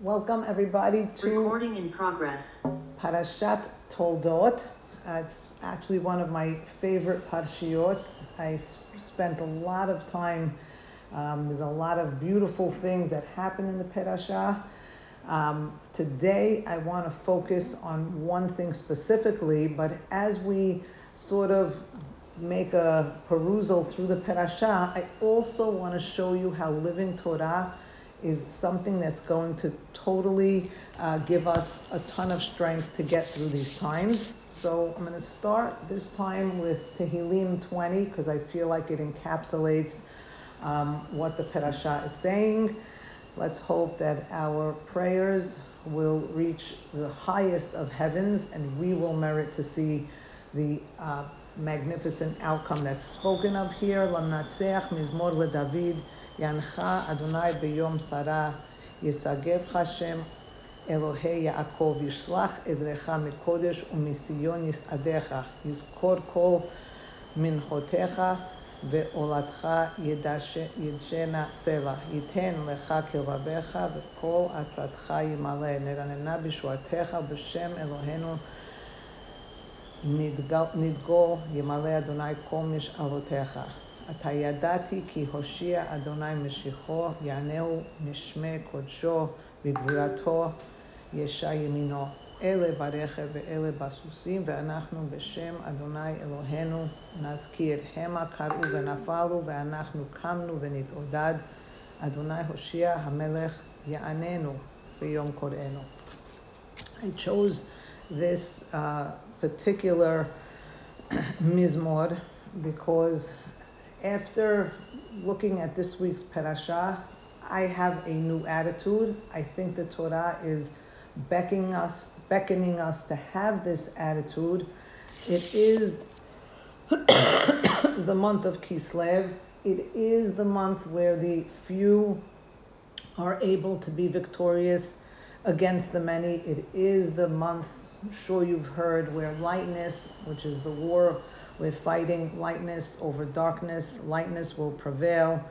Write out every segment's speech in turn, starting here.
Welcome everybody to Recording in progress. Parashat Toldot. Uh, it's actually one of my favorite parashiyot. I s- spent a lot of time. Um, there's a lot of beautiful things that happen in the parasha. Um, today, I want to focus on one thing specifically, but as we sort of make a perusal through the parasha, I also want to show you how living Torah is something that's going to totally uh, give us a ton of strength to get through these times. So I'm going to start this time with Tehillim 20 because I feel like it encapsulates um, what the parasha is saying. Let's hope that our prayers will reach the highest of heavens and we will merit to see the uh, magnificent outcome that's spoken of here. Lamnatseach mizmor leDavid ינחה אדוני ביום שרה, ישגבך שם אלוהי יעקב, ישלח עזרך מקודש ומציון יסעדיך, יזכור כל מנחותיך ועולתך ידש- ידשנה סלע, ייתן לך כלבביך וכל עצתך ימלא, נרננה בשבועתך בשם אלוהינו נדגל- נדגול ימלא אדוני כל משאלותיך. עתה ידעתי כי הושיע אדוני משיחו, יענהו משמי קודשו בגבורתו ישע ימינו. אלה ברכב ואלה בסוסים, ואנחנו בשם אדוני אלוהינו נזכיר. המה קראו ונפלו, ואנחנו קמנו ונתעודד. אדוני הושיע המלך יעננו ביום קוראנו. I chose this uh, particular mizmor because after looking at this week's parasha, I have a new attitude. I think the Torah is beckoning us, beckoning us to have this attitude. It is the month of Kislev. It is the month where the few are able to be victorious against the many. It is the month, I'm sure you've heard, where lightness, which is the war, we're fighting lightness over darkness, lightness will prevail.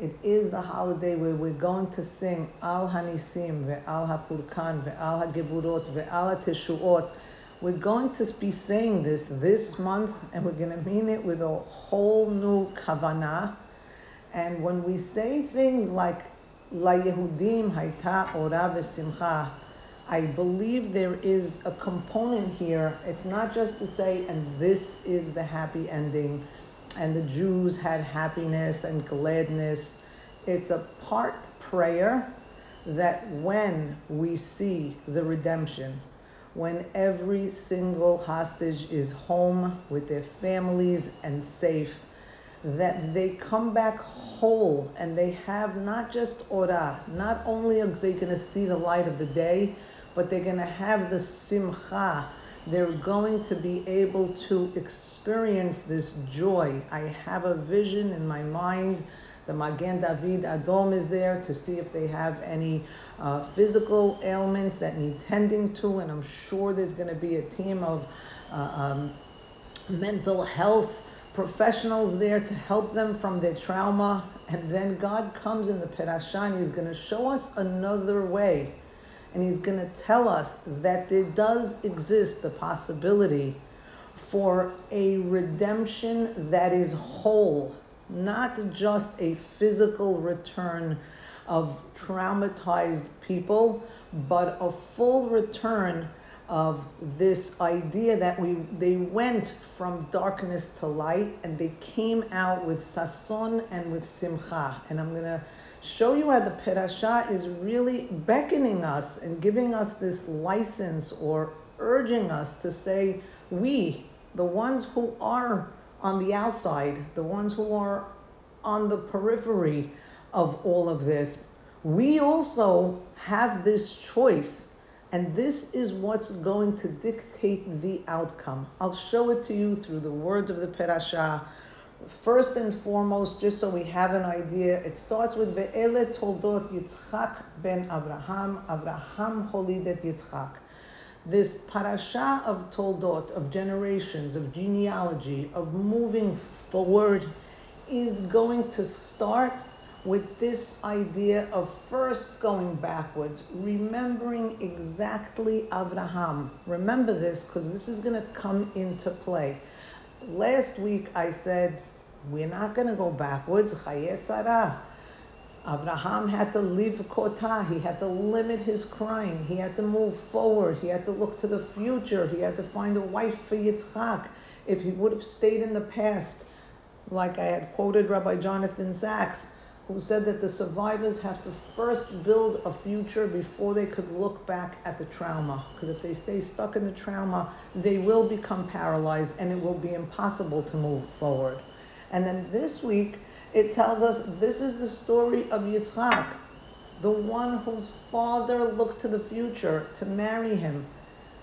It is the holiday where we're going to sing Al Hanisim, Ve'al HaPurkan, Ve'al HaGevurot, Ve'al HaTeshuot. We're going to be saying this this month, and we're going to mean it with a whole new kavanah. And when we say things like La Yehudim Haita Ora V'Simcha, I believe there is a component here. It's not just to say, and this is the happy ending, and the Jews had happiness and gladness. It's a part prayer that when we see the redemption, when every single hostage is home with their families and safe, that they come back whole and they have not just ora, not only are they going to see the light of the day, but they're going to have the simcha. They're going to be able to experience this joy. I have a vision in my mind. The Magen David Adom is there to see if they have any uh, physical ailments that need tending to, and I'm sure there's going to be a team of uh, um, mental health professionals there to help them from their trauma. And then God comes in the Perashah He's going to show us another way. And He's going to tell us that there does exist the possibility for a redemption that is whole, not just a physical return of traumatized people, but a full return of this idea that we they went from darkness to light and they came out with sason and with simcha. And I'm gonna show you how the Perashah is really beckoning us and giving us this license or urging us to say, we, the ones who are on the outside, the ones who are on the periphery of all of this, we also have this choice. And this is what's going to dictate the outcome. I'll show it to you through the words of the Perashah. First and foremost, just so we have an idea, it starts with Ve'ele toldot Yitzchak ben Avraham. Avraham holidet Yitzchak. This parasha of toldot, of generations, of genealogy, of moving forward, is going to start with this idea of first going backwards, remembering exactly Avraham. Remember this because this is going to come into play. Last week I said, we're not going to go backwards. Chaye Sarah. Abraham had to leave kota. He had to limit his crying. He had to move forward. He had to look to the future. He had to find a wife for Yitzchak. If he would have stayed in the past, like I had quoted Rabbi Jonathan Sacks, who said that the survivors have to first build a future before they could look back at the trauma. Because if they stay stuck in the trauma, they will become paralyzed and it will be impossible to move forward. And then this week, it tells us this is the story of Yitzchak, the one whose father looked to the future to marry him.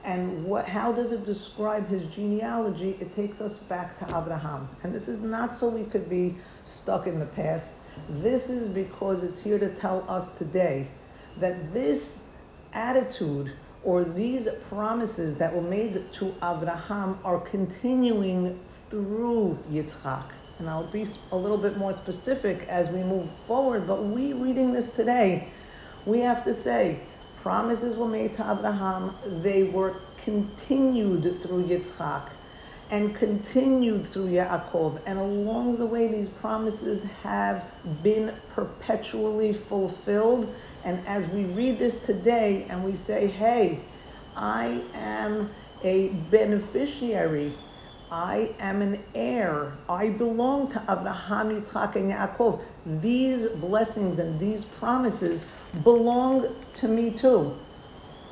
And what, how does it describe his genealogy? It takes us back to Abraham. And this is not so we could be stuck in the past. This is because it's here to tell us today that this attitude or these promises that were made to Abraham are continuing through Yitzchak. And I'll be a little bit more specific as we move forward, but we reading this today, we have to say, promises were made to Abraham, they were continued through Yitzchak and continued through Yaakov. And along the way, these promises have been perpetually fulfilled. And as we read this today and we say, hey, I am a beneficiary. I am an heir. I belong to Avraham, Yitzchak, and Yaakov. These blessings and these promises belong to me too.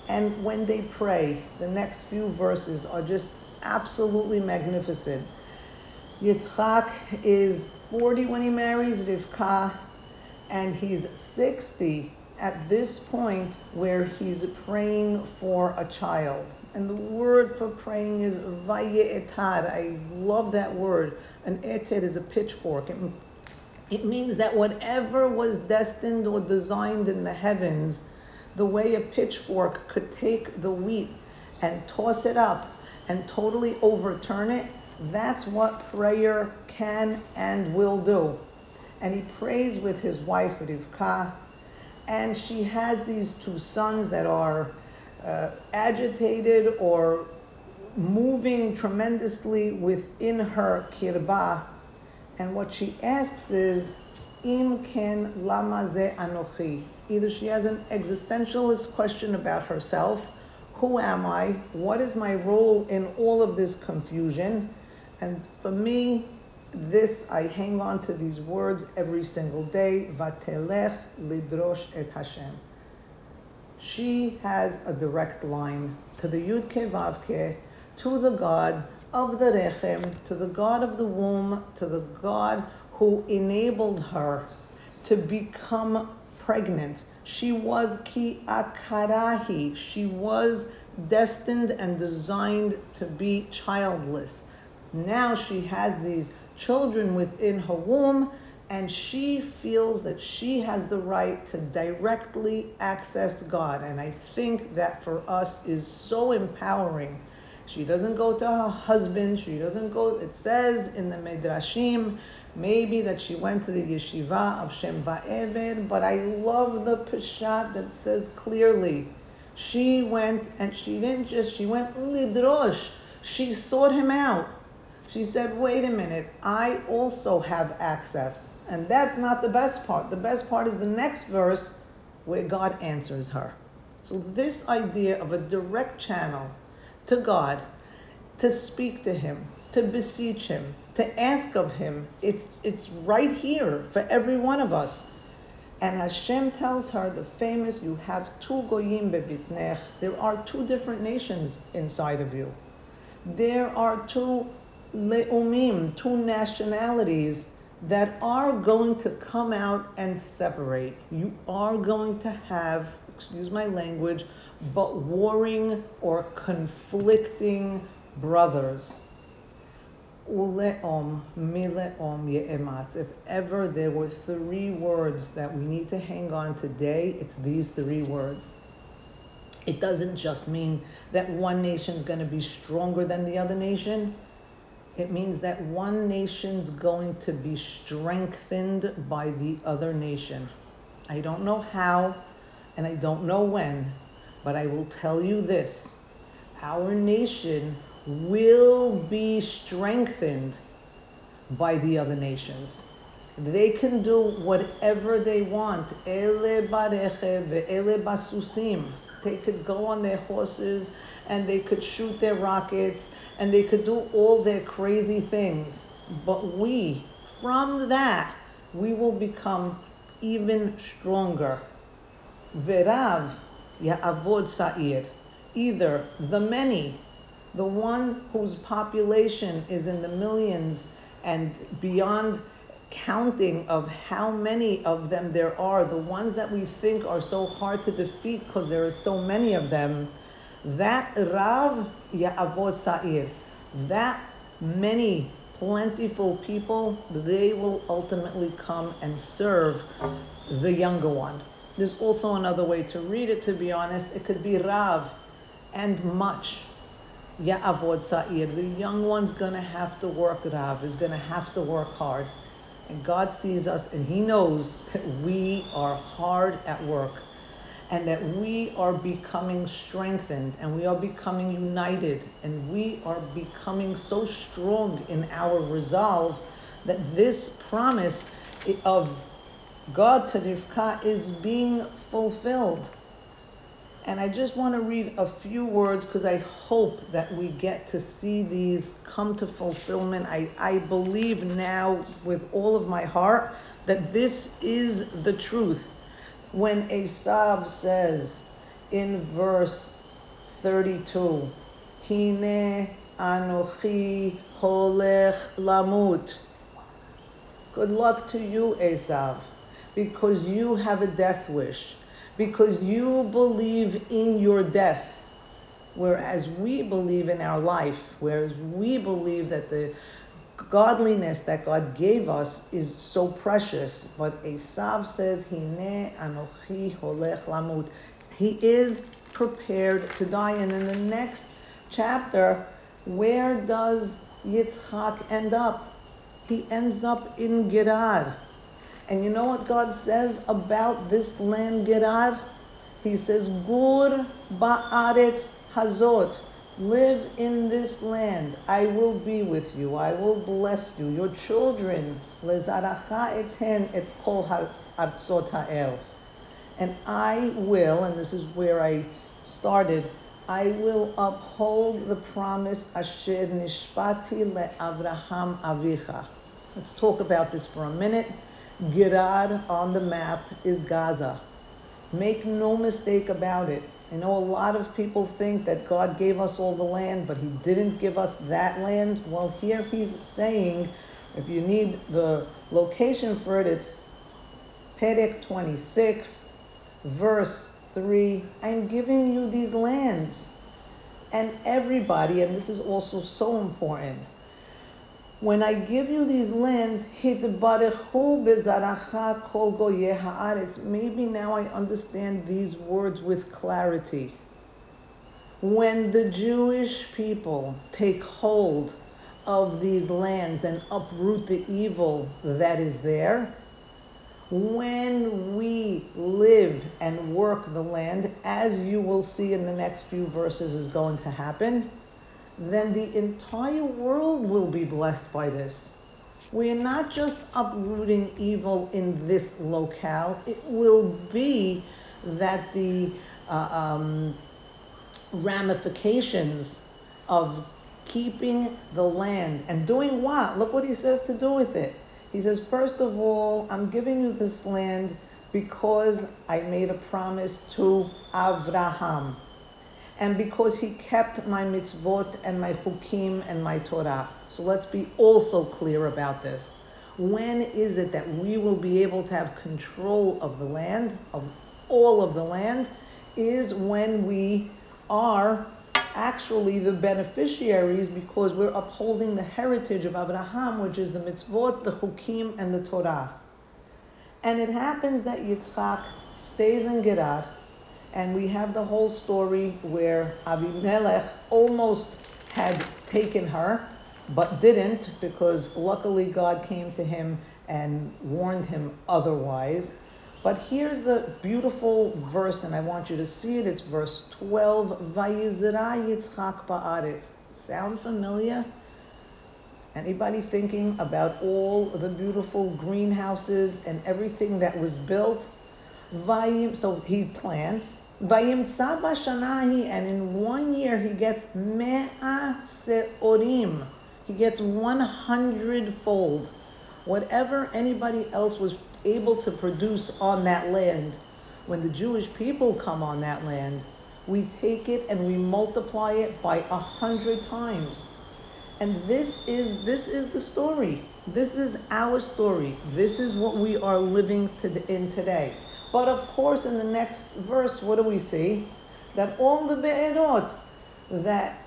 And when they pray, the next few verses are just absolutely magnificent. Yitzchak is 40 when he marries Rivka, and he's 60 at this point where he's praying for a child. And the word for praying is vaye'etad. I love that word. An eted is a pitchfork. It, it means that whatever was destined or designed in the heavens, the way a pitchfork could take the wheat and toss it up and totally overturn it, that's what prayer can and will do. And he prays with his wife Rivka, and she has these two sons that are uh, agitated or moving tremendously within her kirba. And what she asks is, Im ken lama ze anochi. Either she has an existentialist question about herself, who am I? What is my role in all of this confusion? And for me, this, I hang on to these words every single day. Vatelech lidrosh et Hashem. She has a direct line to the Yudke Vavke, to the God of the Rechem, to the God of the womb, to the God who enabled her to become pregnant she was ki akarahi. She was destined and designed to be childless. Now she has these children within her womb, and she feels that she has the right to directly access God. And I think that for us is so empowering she doesn't go to her husband. She doesn't go. It says in the Midrashim, maybe that she went to the yeshiva of Shem Va'ever, but I love the Peshat that says clearly, she went and she didn't just, she went lidrosh. She sought him out. She said, wait a minute, I also have access. And that's not the best part. The best part is the next verse where God answers her. So, this idea of a direct channel to God, to speak to Him, to beseech Him, to ask of Him. It's, it's right here for every one of us. And Hashem tells her the famous, you have two goyim bebitnech. There are two different nations inside of you. There are two leumim, two nationalities that are going to come out and separate. You are going to have excuse my language, but warring or conflicting brothers. If ever there were three words that we need to hang on today, it's these three words. It doesn't just mean that one nation is going to be stronger than the other nation. It means that one nation's going to be strengthened by the other nation. I don't know how and I don't know when, but I will tell you this our nation will be strengthened by the other nations. They can do whatever they want. Bareche basusim. They could go on their horses and they could shoot their rockets and they could do all their crazy things. But we, from that, we will become even stronger. Verav ya'avod sa'ir. Either the many, the one whose population is in the millions and beyond counting of how many of them there are, the ones that we think are so hard to defeat because there are so many of them, that Rav Ya'avod Sa'ir, that many plentiful people, they will ultimately come and serve the younger one. There's also another way to read it, to be honest. It could be Rav and much. Ya'avod Sa'ir. The young one's to have to work, Rav, is to have to work hard. And God sees us and He knows that we are hard at work and that we are becoming strengthened and we are becoming united and we are becoming so strong in our resolve that this promise of God to Rivka is being fulfilled. And I just want to read a few words because I hope that we get to see these come to fulfillment. I, I believe now with all of my heart that this is the truth. When Esav says in verse 32, Hine anochi holech lamut. Good luck to you, Esav, because you have a death wish because you believe in your death. Whereas we believe in our life, whereas we believe that the godliness that God gave us is so precious. But Esav says, Hine anochi holech lamut. He is prepared to die. And in the next chapter, where does Yitzchak end up? He ends up in Gerar. And you know what God says about this land, Gerar? He says, Gur ba'aretz hazot. Live in this land. I will be with you. I will bless you. Your children. Lezaracha eten et kol ha'el. And I will, and this is where I started, I will uphold the promise asher nishpati le'avraham avicha. Let's talk about this for a minute. Gerar on the map is Gaza. Make no mistake about it. I know a lot of people think that God gave us all the land, but He didn't give us that land. Well, here He's saying, if you need the location for it, it's Perek 26, verse 3. I'm giving you these lands. And everybody, and this is also so important, when I give you these lands, maybe now I understand these words with clarity. When the Jewish people take hold of these lands and uproot the evil that is there, when we live and work the land, as you will see in the next few verses is going to happen, then the entire world will be blessed by this. We are not just uprooting evil in this locale, it will be that the uh, um, ramifications of keeping the land and doing what? Look what he says to do with it. He says, first of all, I'm giving you this land because I made a promise to Avraham and because he kept my mitzvot and my chukim and my Torah. So let's be also clear about this. When is it that we will be able to have control of the land, of all of the land, is when we are actually the beneficiaries because we're upholding the heritage of Abraham, which is the mitzvot, the chukim, and the Torah. And it happens that Yitzchak stays in Gerar, and we have the whole story where Abimelech almost had taken her, but didn't because luckily God came to him and warned him otherwise. But here's the beautiful verse, and I want you to see it. It's verse 12. Vayizra Yitzchak ba'aretz. Sound familiar? Anybody thinking about all the beautiful greenhouses and everything that was built? So he plants. Vayim shanahi, and in one year he gets me'a seorim. He gets 100 fold. Whatever anybody else was able to produce on that land, when the Jewish people come on that land, we take it and we multiply it by a hundred times. And this is this is the story. This is our story. This is what we are living to, in today. But of course, in the next verse, what do we see? That all the be'erot that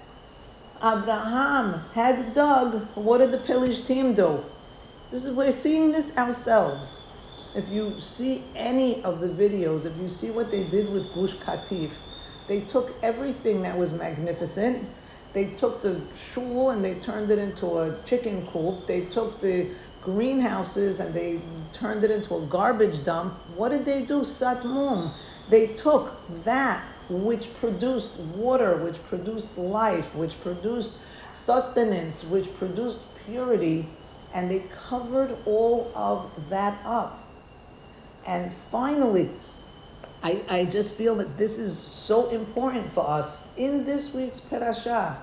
Abraham had dug, what did the Plishtim do? This is we're seeing this ourselves. If you see any of the videos, if you see what they did with Gush Katif, they took everything that was magnificent they took the shul and they turned it into a chicken coop. They took the greenhouses and they turned it into a garbage dump. What did they do? Satmum. They took that which produced water, which produced life, which produced sustenance, which produced purity, and they covered all of that up. And finally, I, I just feel that this is so important for us in this week's parasha.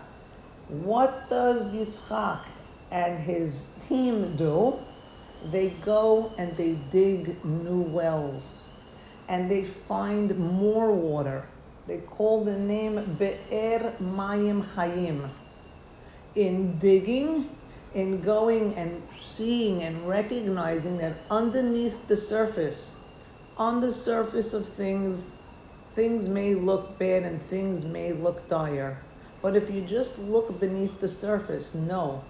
What does Yitzchak and his team do? They go and they dig new wells and they find more water. They call the name Be'er Mayim Chayim. In digging, in going and seeing and recognizing that underneath the surface, on the surface of things, things may look bad and things may look dire. But if you just look beneath the surface, know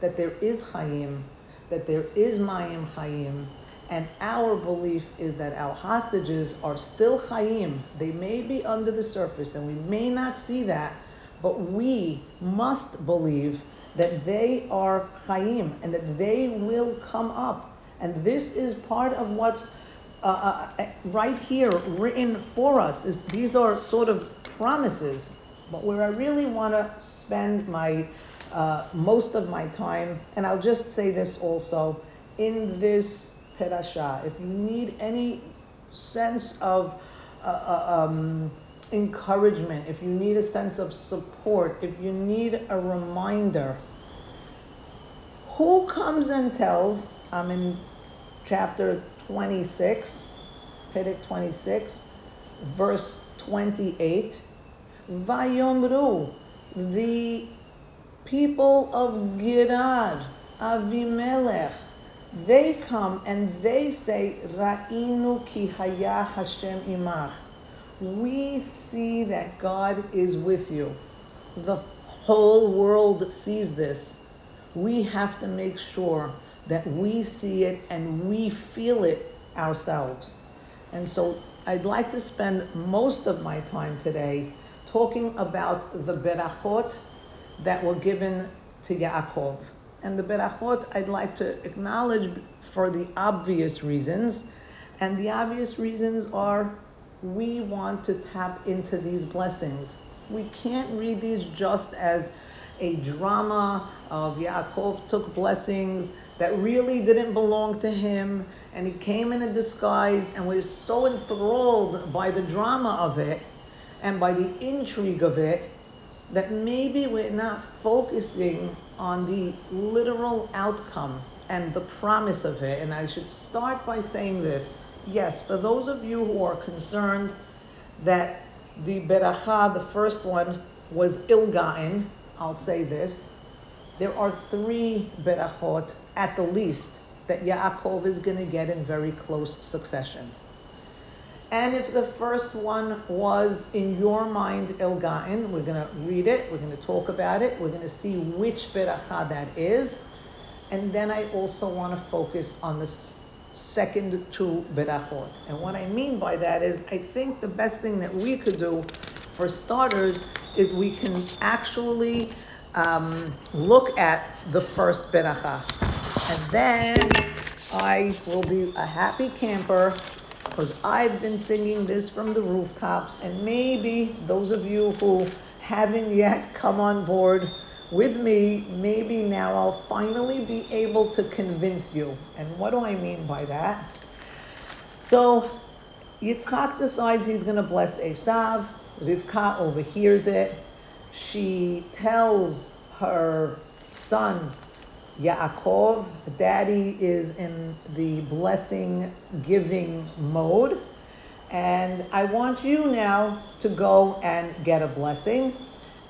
that there is Chaim, that there is Mayim Chaim, and our belief is that our hostages are still Chaim. They may be under the surface and we may not see that, but we must believe that they are Chaim and that they will come up. And this is part of what's uh, uh, right here written for us is these are sort of promises but where i really want to spend my uh, most of my time and i'll just say this also in this perasha if you need any sense of uh, uh, um, encouragement if you need a sense of support if you need a reminder who comes and tells i'm in chapter 26, Perek 26, verse 28. Vayomru, the people of Gerar, Avimelech, they come and they say, Ra'inu ki haya Hashem imach. We see that God is with you. The whole world sees this. We have to make sure that we see it and we feel it ourselves. And so I'd like to spend most of my time today talking about the berachot that were given to Yaakov. And the berachot I'd like to acknowledge for the obvious reasons. And the obvious reasons are we want to tap into these blessings. We can't read these just as a drama of Yaakov took blessings that really didn't belong to him, and he came in a disguise and was so enthralled by the drama of it and by the intrigue of it that maybe we're not focusing on the literal outcome and the promise of it. And I should start by saying this. Yes, for those of you who are concerned that the beracha, the first one, was ill-gotten, I'll say this. There are three berachot at the least that Yaakov is going to get in very close succession. And if the first one was in your mind Ilgain, we're going to read it, we're going to talk about it, we're going to see which beracha that is. And then I also want to focus on the second two berachot. And what I mean by that is, I think the best thing that we could do for starters is we can actually um, look at the first beracha. And then I will be a happy camper because I've been singing this from the rooftops, and maybe those of you who haven't yet come on board with me, maybe now I'll finally be able to convince you. And what do I mean by that? So Yitzhak decides he's going to bless Esav. Rivka overhears it. She tells her son Yaakov, daddy is in the blessing giving mode. And I want you now to go and get a blessing.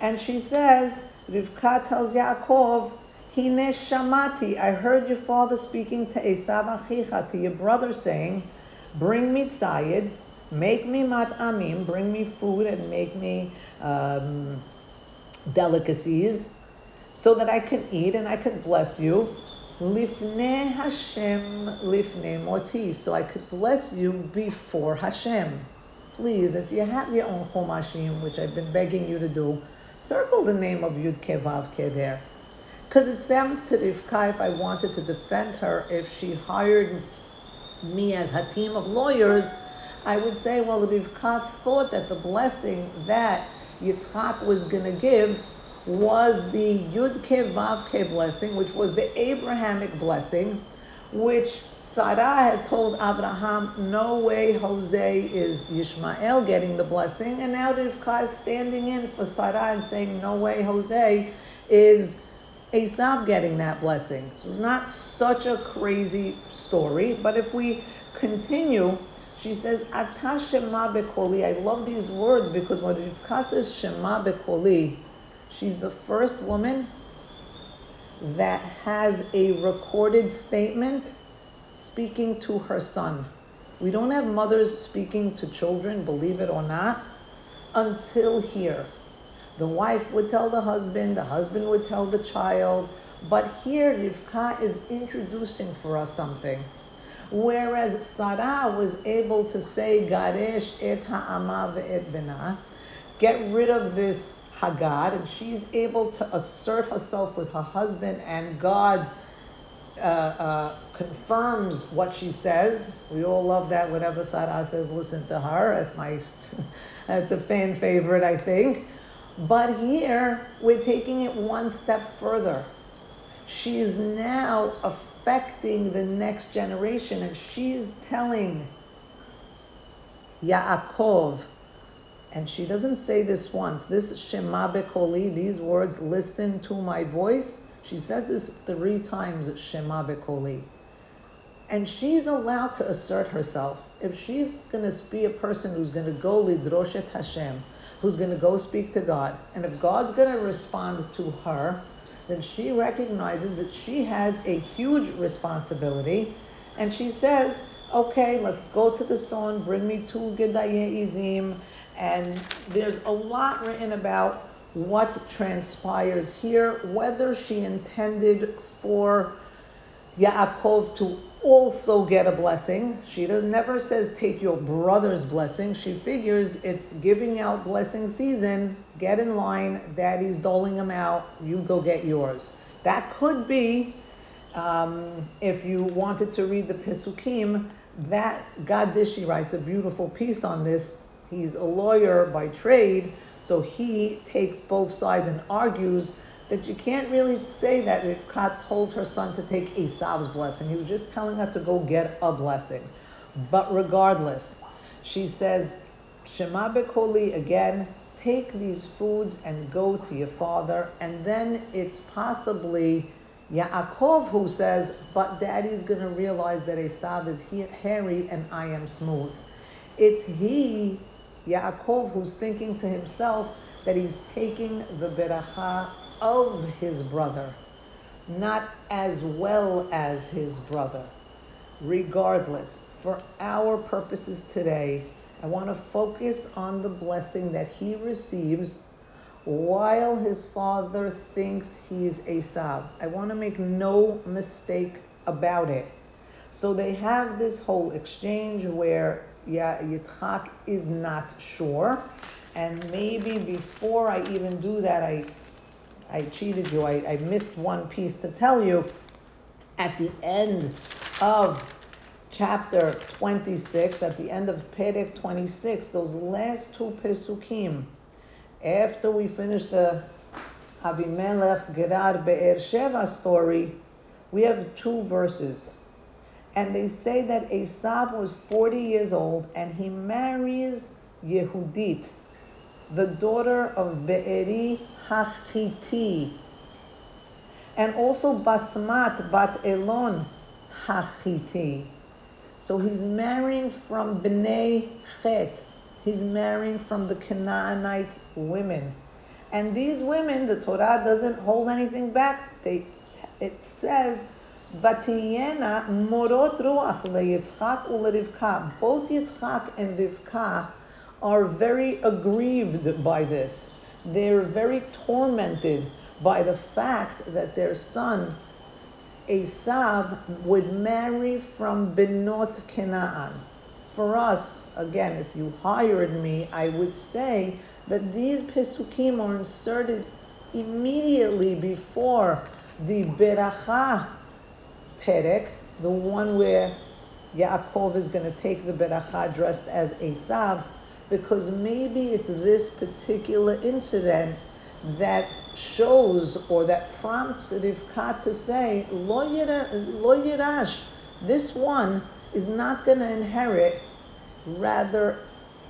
And she says, Rivka tells Yaakov, Hine shamati, I heard your father speaking to Esav Achicha, to your brother, saying, Bring me tzayid, make me mat amim, bring me food and make me um, delicacies so that I can eat and I could bless you. Lifne Hashem lifne moti, so I could bless you before Hashem. Please, if you have your own chomashim, which I've been begging you to do, circle the name of Yud Kevav Ke there. Because it sounds to Rivka, if I wanted to defend her, if she hired me as her team of lawyers, I would say, well, Rivka thought that the blessing that Yitzchak was going to give was the Yud Ke Vav Ke blessing, which was the Abrahamic blessing, which Sarah had told Abraham, no way Jose is Yishmael getting the blessing, and now Rivka is standing in for Sarah and saying, no way Jose is Esau getting that blessing. So it's not such a crazy story, but if we continue, she says, Ata Shema Bekoli. I love these words because when Rivka says Shema Bekoli, She's the first woman that has a recorded statement speaking to her son. We don't have mothers speaking to children, believe it or not, until here. The wife would tell the husband, the husband would tell the child, but here Rivka is introducing for us something. Whereas Sarah was able to say, Garesh et ha'ama ve'et bena, get rid of this Hagar, and she's able to assert herself with her husband, and God uh, uh, confirms what she says. We all love that. Whatever Sarah says, listen to her. That's my, that's a fan favorite, I think. But here, we're taking it one step further. She's now affecting the next generation, and she's telling Yaakov, and she doesn't say this once. This Shema Bekoli, these words, listen to my voice. She says this three times, Shema Bekoli. And she's allowed to assert herself. If she's going to be a person who's going to go lidroshet Hashem, who's going to go speak to God, and if God's going to respond to her, then she recognizes that she has a huge responsibility. And she says, okay, let's go to the song, bring me two Gedaye Izim, and there's a lot written about what transpires here, whether she intended for Yaakov to also get a blessing. She never says take your brother's blessing. She figures it's giving out blessing season. Get in line. Daddy's doling them out. You go get yours. That could be, um, if you wanted to read the Pesukim, that Gad Dishi writes a beautiful piece on this He's a lawyer by trade, so he takes both sides and argues that you can't really say that if Kat told her son to take Esav's blessing. He was just telling her to go get a blessing. But regardless, she says, Shema Bekoli again, take these foods and go to your father. And then it's possibly Yaakov who says, but daddy's going to realize that Esav is hairy and I am smooth. It's he Yaakov who's thinking to himself that he's taking the beracha of his brother, not as well as his brother. Regardless, for our purposes today, I want to focus on the blessing that he receives while his father thinks he's Esav. I want to make no mistake about it. So they have this whole exchange where yeah, Yitzchak is not sure. And maybe before I even do that, I I cheated you. I, I missed one piece to tell you. At the end of chapter 26, at the end of Perek 26, those last two Pesukim, after we finish the Avimelech Gerar Be'er Sheva story, we have two verses. And they say that Esav was 40 years old and he marries Yehudit, the daughter of Be'eri Hachiti, and also Basmat Bat Elon Hachiti. So he's marrying from Bnei Chet. He's marrying from the Canaanite women. And these women, the Torah doesn't hold anything back. They, it says, Vatiyena morot ruach leYitzchak ulerivka. Both Yitzchak and Rivka are very aggrieved by this. They're very tormented by the fact that their son Esav would marry from Benot Canaan. For us, again, if you hired me, I would say that these Pesukim are inserted immediately before the Beracha Perek, the one where Yaakov is going to take the Beracha dressed as Esav, because maybe it's this particular incident that shows or that prompts Rivka to say, Lo Yirash, this one is not going to inherit, rather,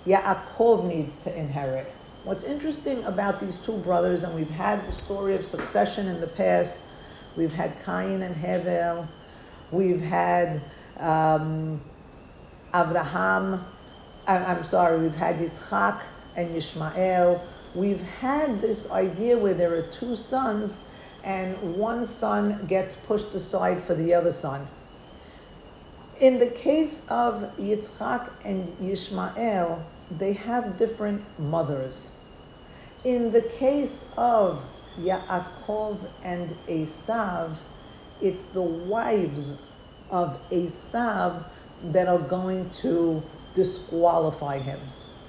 Yaakov needs to inherit. What's interesting about these two brothers, and we've had the story of succession in the past, we've had Cain and Hevel, we've had um, Abraham, I'm sorry, we've had Yitzchak and Yishmael, we've had this idea where there are two sons and one son gets pushed aside for the other son. In the case of Yitzchak and Yishmael, they have different mothers. In the case of Yaakov and Esav, it's the wives of Esav that are going to disqualify him.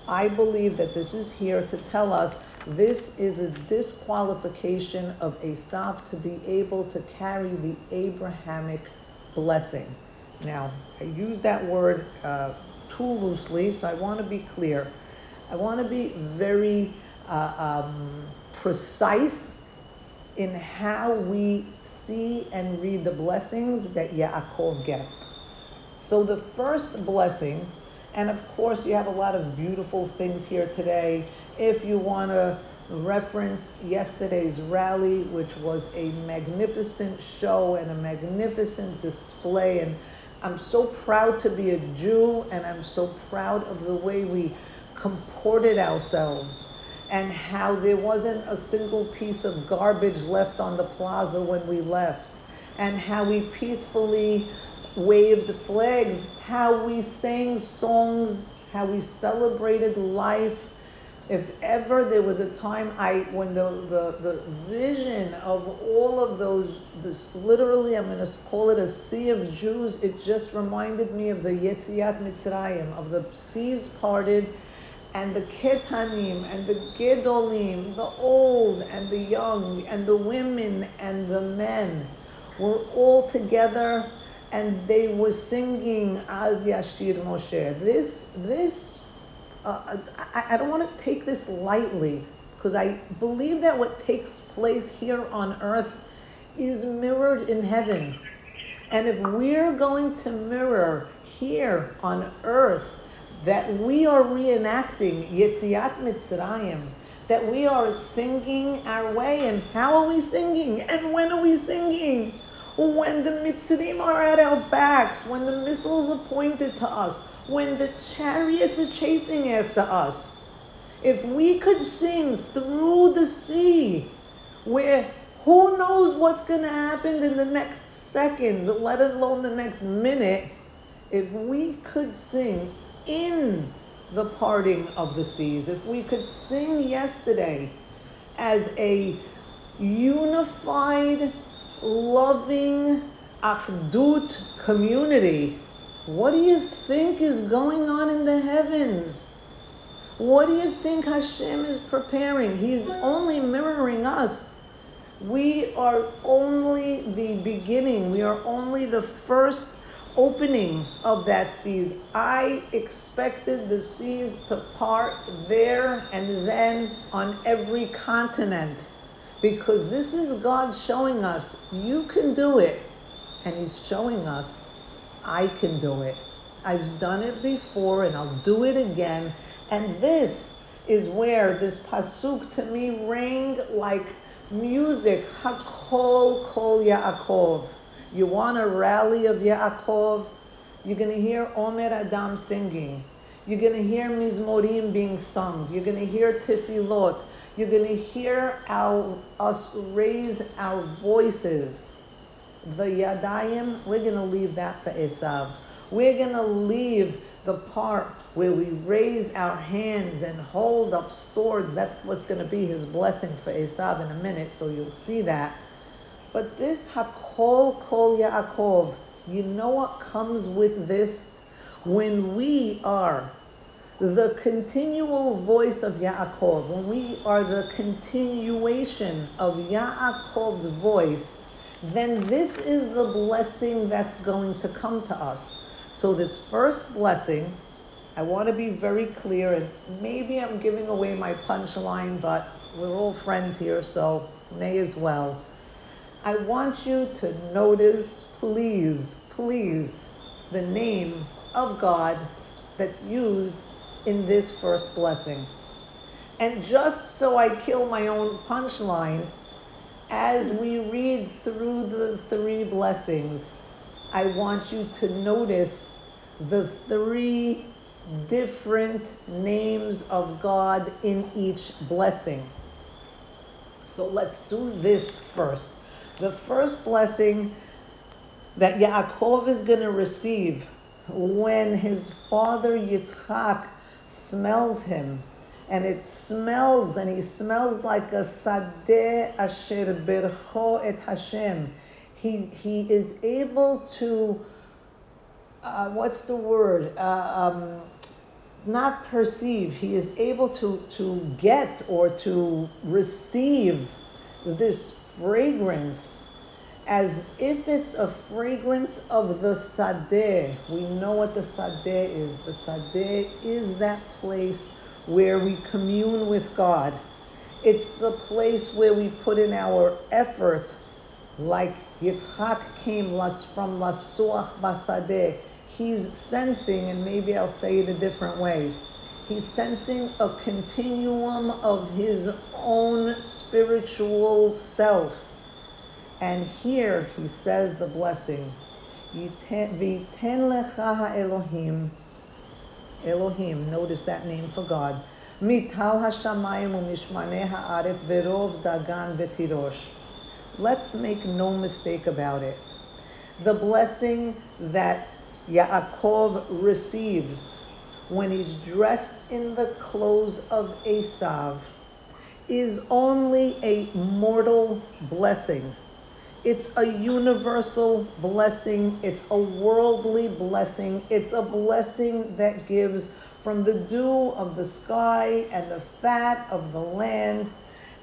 I believe that this is here to tell us this is a disqualification of Esav to be able to carry the Abrahamic blessing. Now, I use that word uh, too loosely, so I want to be clear. I want to be very uh, um, precise in how we see and read the blessings that Yaakov gets. So, the first blessing and of course, you have a lot of beautiful things here today. If you want to reference yesterday's rally, which was a magnificent show and a magnificent display, and I'm so proud to be a Jew, and I'm so proud of the way we comported ourselves and how there wasn't a single piece of garbage left on the plaza when we left, and how we peacefully waved flags, how we sang songs, how we celebrated life. If ever there was a time I when the, the, the vision of all of those this literally I'm gonna call it a sea of Jews, it just reminded me of the Yetziat Mitzrayim, of the seas parted and the ketanim and the gedolim, the old and the young and the women and the men were all together and they were singing Az Yashir Moshe. This, this, uh, I, I don't want to take this lightly because I believe that what takes place here on earth is mirrored in heaven. And if we're going to mirror here on earth that we are reenacting Yetziat Mitzrayim, that we are singing our way, and how are we singing? And when are we singing? when the Mitzrim are at our backs, when the missiles are pointed to us, when the chariots are chasing after us. If we could sing through the sea, where who knows what's going to happen in the next second, let alone the next minute, if we could sing in the parting of the seas, if we could sing yesterday as a unified loving Achdut community. What do you think is going on in the heavens? What do you think Hashem is preparing? He's only mirroring us. We are only the beginning. We are only the first opening of that seas. I expected the seas to part there and then on every continent because this is God showing us you can do it. And He's showing us I can do it. I've done it before and I'll do it again. And this is where this pasuk to me rang like music. Hakol kol Yaakov. You want a rally of Yaakov? You're going to hear Omer Adam singing. You're going to hear Mizmorim being sung. You're going to hear Tefillot. You're going to hear our, us raise our voices. The Yadayim, we're going to leave that for Esav. We're going to leave the part where we raise our hands and hold up swords. That's what's going to be his blessing for Esav in a minute, so you'll see that. But this Hakol Kol Yaakov, you know what comes with this? When we are the continual voice of Yaakov, when we are the continuation of Yaakov's voice, then this is the blessing that's going to come to us. So, this first blessing, I want to be very clear, and maybe I'm giving away my punchline, but we're all friends here, so may as well. I want you to notice, please, please, the name of God that's used in this first blessing. And just so I kill my own punchline, as we read through the three blessings, I want you to notice the three different names of God in each blessing. So let's do this first. The first blessing that Yaakov is going to receive when his father Yitzchak smells him, and it smells, and he smells like a sadeh asher bercho et Hashem. He, he is able to, uh, what's the word? Uh, um, not perceive, he is able to, to get or to receive this fragrance as if it's a fragrance of the sadeh. We know what the sadeh is. The sadeh is that place where we commune with God. It's the place where we put in our effort, like Yitzchak came from Lasuach Basadeh. He's sensing, and maybe I'll say it a different way. He's sensing a continuum of his own spiritual self. And here he says the blessing, V'iten lecha Elohim, Elohim, notice that name for God. Let's make no mistake about it. The blessing that Yaakov receives when he's dressed in the clothes of Esav is only a mortal blessing. It's a universal blessing. It's a worldly blessing. It's a blessing that gives from the dew of the sky and the fat of the land,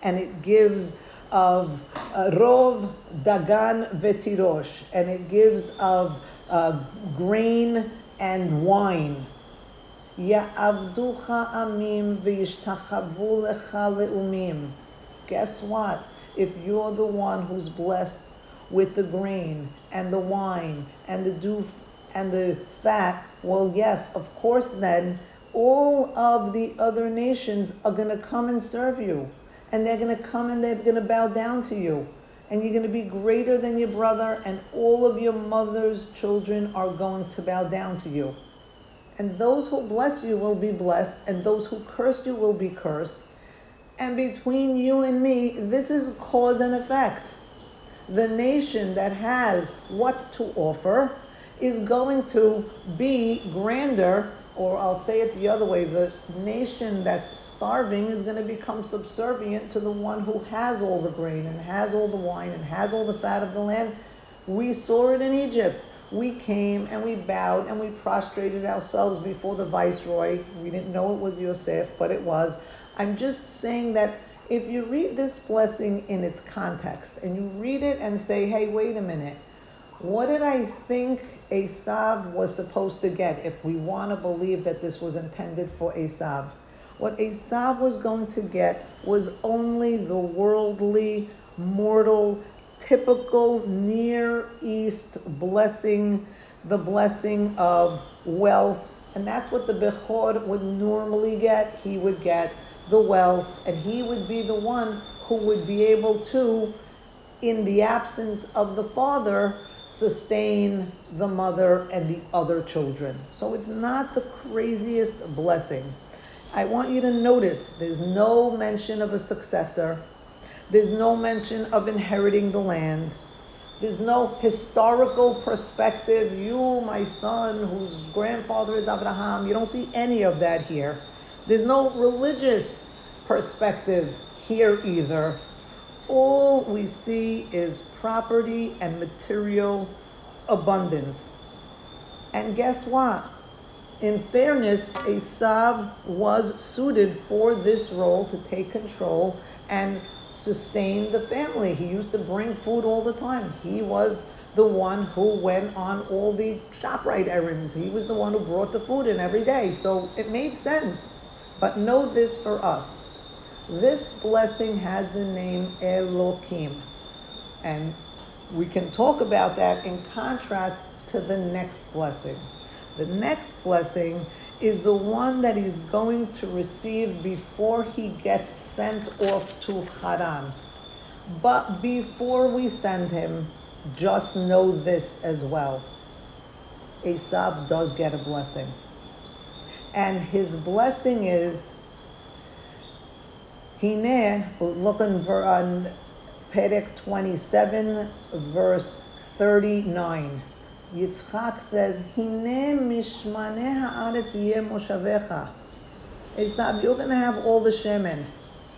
and it gives of uh, rov, dagan, vetirosh, and it gives of uh, grain and wine. יעבדוך עמים וישתחוו לך לאומים. Guess what? If you're the one who's blessed with the grain and the wine and the dew and the fat, well, yes, of course, then all of the other nations are going to come and serve you. And they're going to come and they're going to bow down to you. And you're going to be greater than your brother, and all of your mother's children are going to bow down to you. And those who bless you will be blessed, and those who curse you will be cursed. And between you and me, this is cause and effect. The nation that has what to offer is going to be grander, or I'll say it the other way the nation that's starving is going to become subservient to the one who has all the grain and has all the wine and has all the fat of the land. We saw it in Egypt we came and we bowed and we prostrated ourselves before the viceroy. We didn't know it was Yosef, but it was. I'm just saying that if you read this blessing in its context and you read it and say, hey, wait a minute, what did I think Esav was supposed to get if we want to believe that this was intended for Esav? What Esav was going to get was only the worldly, mortal, typical Near East blessing, the blessing of wealth. And that's what the Bechor would normally get. He would get the wealth, and he would be the one who would be able to, in the absence of the father, sustain the mother and the other children. So it's not the craziest blessing. I want you to notice there's no mention of a successor. There's no mention of inheriting the land. There's no historical perspective. You, my son, whose grandfather is Abraham, you don't see any of that here. There's no religious perspective here either. All we see is property and material abundance. And guess what? In fairness, Esav was suited for this role to take control and sustain the family. He used to bring food all the time. He was the one who went on all the ShopRite errands. He was the one who brought the food in every day. So it made sense. But know this for us. This blessing has the name Elohim. And we can talk about that in contrast to the next blessing. The next blessing is the one that he's going to receive before he gets sent off to Haran. But before we send him, just know this as well. Esav does get a blessing. And his blessing is Hine, look on, on Perek 27, verse 39. Yitzchak says, Hine mishmane haaretz moshavecha. Esav, you're going to have all the shemen.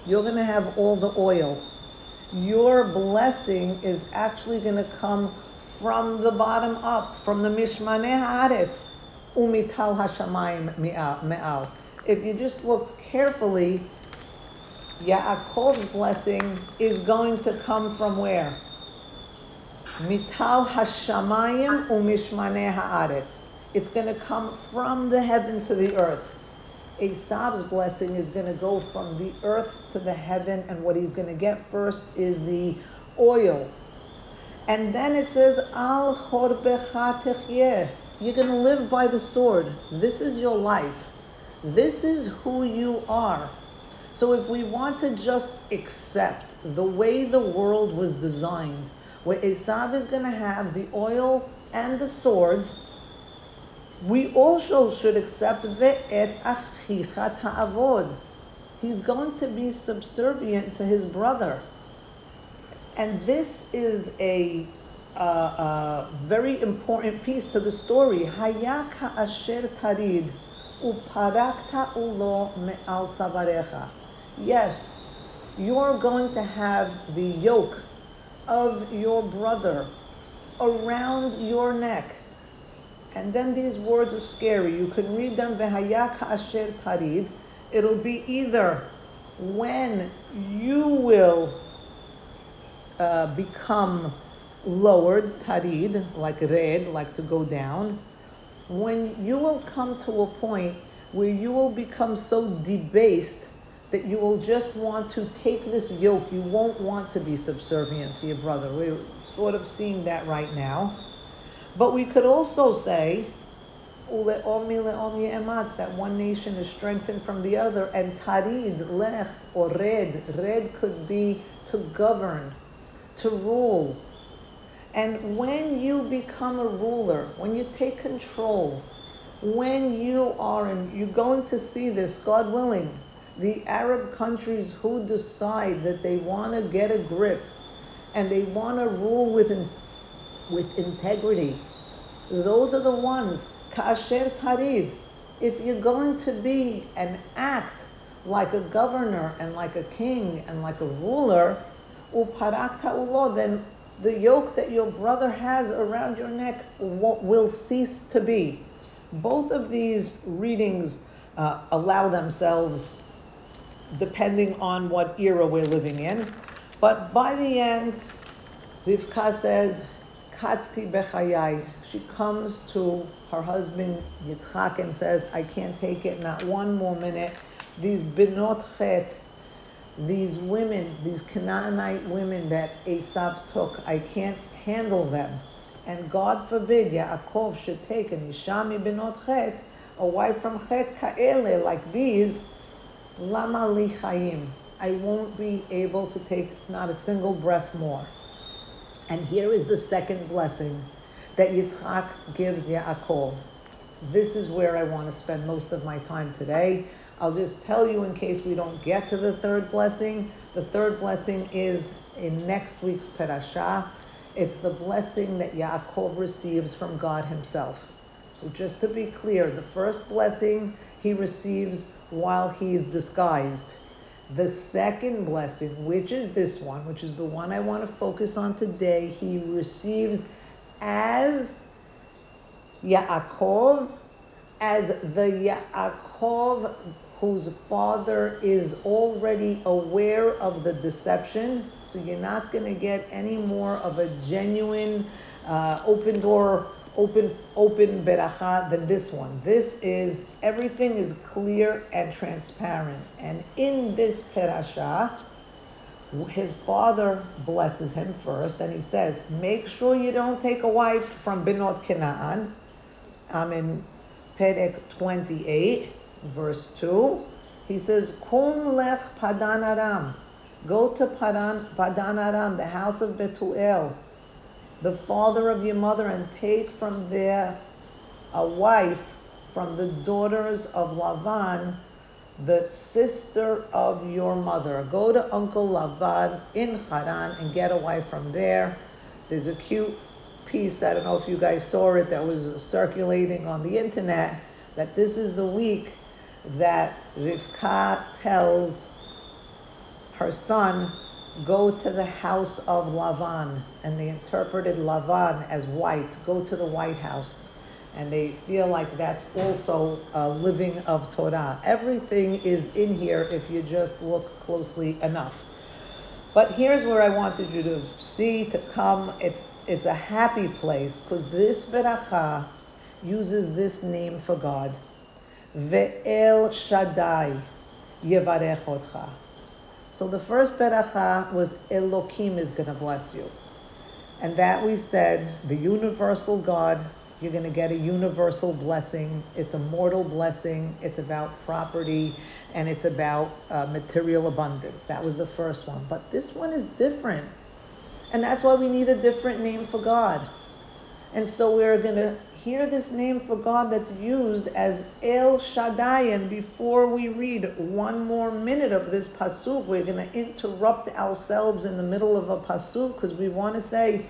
You're going to have all the oil. Your blessing is actually going to come from the bottom up, from the mishmane haaretz. Umital hashamayim me'al. If you just looked carefully, Yaakov's blessing is going to come from where? Hashamayim haaretz. It's going to come from the heaven to the earth. Esav's blessing is going to go from the earth to the heaven, and what he's going to get first is the oil. And then it says, Al chorbecha techyeh. You're going to live by the sword. This is your life. This is who you are. So if we want to just accept the way the world was designed, where Esav is going to have the oil and the swords, we also should accept ve'et achicha ta'avod. He's going to be subservient to his brother. And this is a, uh, very important piece to the story. Hayaka asher tarid uparakta ulo me'al. Yes, you're going to have the yoke of your brother around your neck. And then these words are scary. You can read them, Vehayak Asher Tarid. It'll be either when you will uh, become lowered, tarid, like red, like to go down, when you will come to a point where you will become so debased that you will just want to take this yoke. You won't want to be subservient to your brother. We're sort of seeing that right now. But we could also say, that one nation is strengthened from the other, and tarid, lech, or red, red could be to govern, to rule. And when you become a ruler, when you take control, when you are, and you're going to see this, God willing, the Arab countries who decide that they want to get a grip and they want to rule with, in, with integrity, those are the ones, kasher tarid. If you're going to be and act like a governor and like a king and like a ruler, then the yoke that your brother has around your neck will cease to be. Both of these readings uh, allow themselves depending on what era we're living in. But by the end, Rivka says, Katzti bechayai. She comes to her husband Yitzchak and says, I can't take it, not one more minute. These binot chet, these women, these Canaanite women that Esav took, I can't handle them. And God forbid Yaakov should take an Ishami binot chet, a wife from chet ka'ele like these, lama li chayim. I won't be able to take not a single breath more. And here is the second blessing that Yitzchak gives Yaakov. This is where I want to spend most of my time today. I'll just tell you in case we don't get to the third blessing. The third blessing is in next week's Perashah. It's the blessing that Yaakov receives from God Himself. So, just to be clear, the first blessing he receives while he is disguised. The second blessing, which is this one, which is the one I want to focus on today, he receives as Yaakov, as the Yaakov whose father is already aware of the deception. So you're not going to get any more of a genuine uh, open door, open open beracha than this one. This is everything is clear and transparent. And in this perasha, his father blesses him first, and he says, "Make sure you don't take a wife from Binot Canaan." I'm in Perek 28 verse 2, he says, Kum lech Padan Aram. Go to Padan, Padan Aram, the house of Betuel, the father of your mother, and take from there a wife from the daughters of Lavan, the sister of your mother. Go to Uncle Lavan in Haran and get a wife from there. There's a cute piece, I don't know if you guys saw it, that was circulating on the internet, that this is the week that Rivka tells her son, go to the house of Lavan. And they interpreted Lavan as white, go to the White House. And they feel like that's also a living of Torah. Everything is in here if you just look closely enough. But here's where I wanted you to see, to come. It's, it's a happy place because this beracha uses this name for God. Ve'el Shaddai Yevarech Otcha. So the first beracha was Elokim is going to bless you. And that we said, the universal God, you're going to get a universal blessing. It's a mortal blessing. It's about property and it's about uh, material abundance. That was the first one. But this one is different. And that's why we need a different name for God. And so we're going to hear this name for God that's used as El Shaddai. And before we read one more minute of this pasuk, we're going to interrupt ourselves in the middle of a pasuk because we want to say,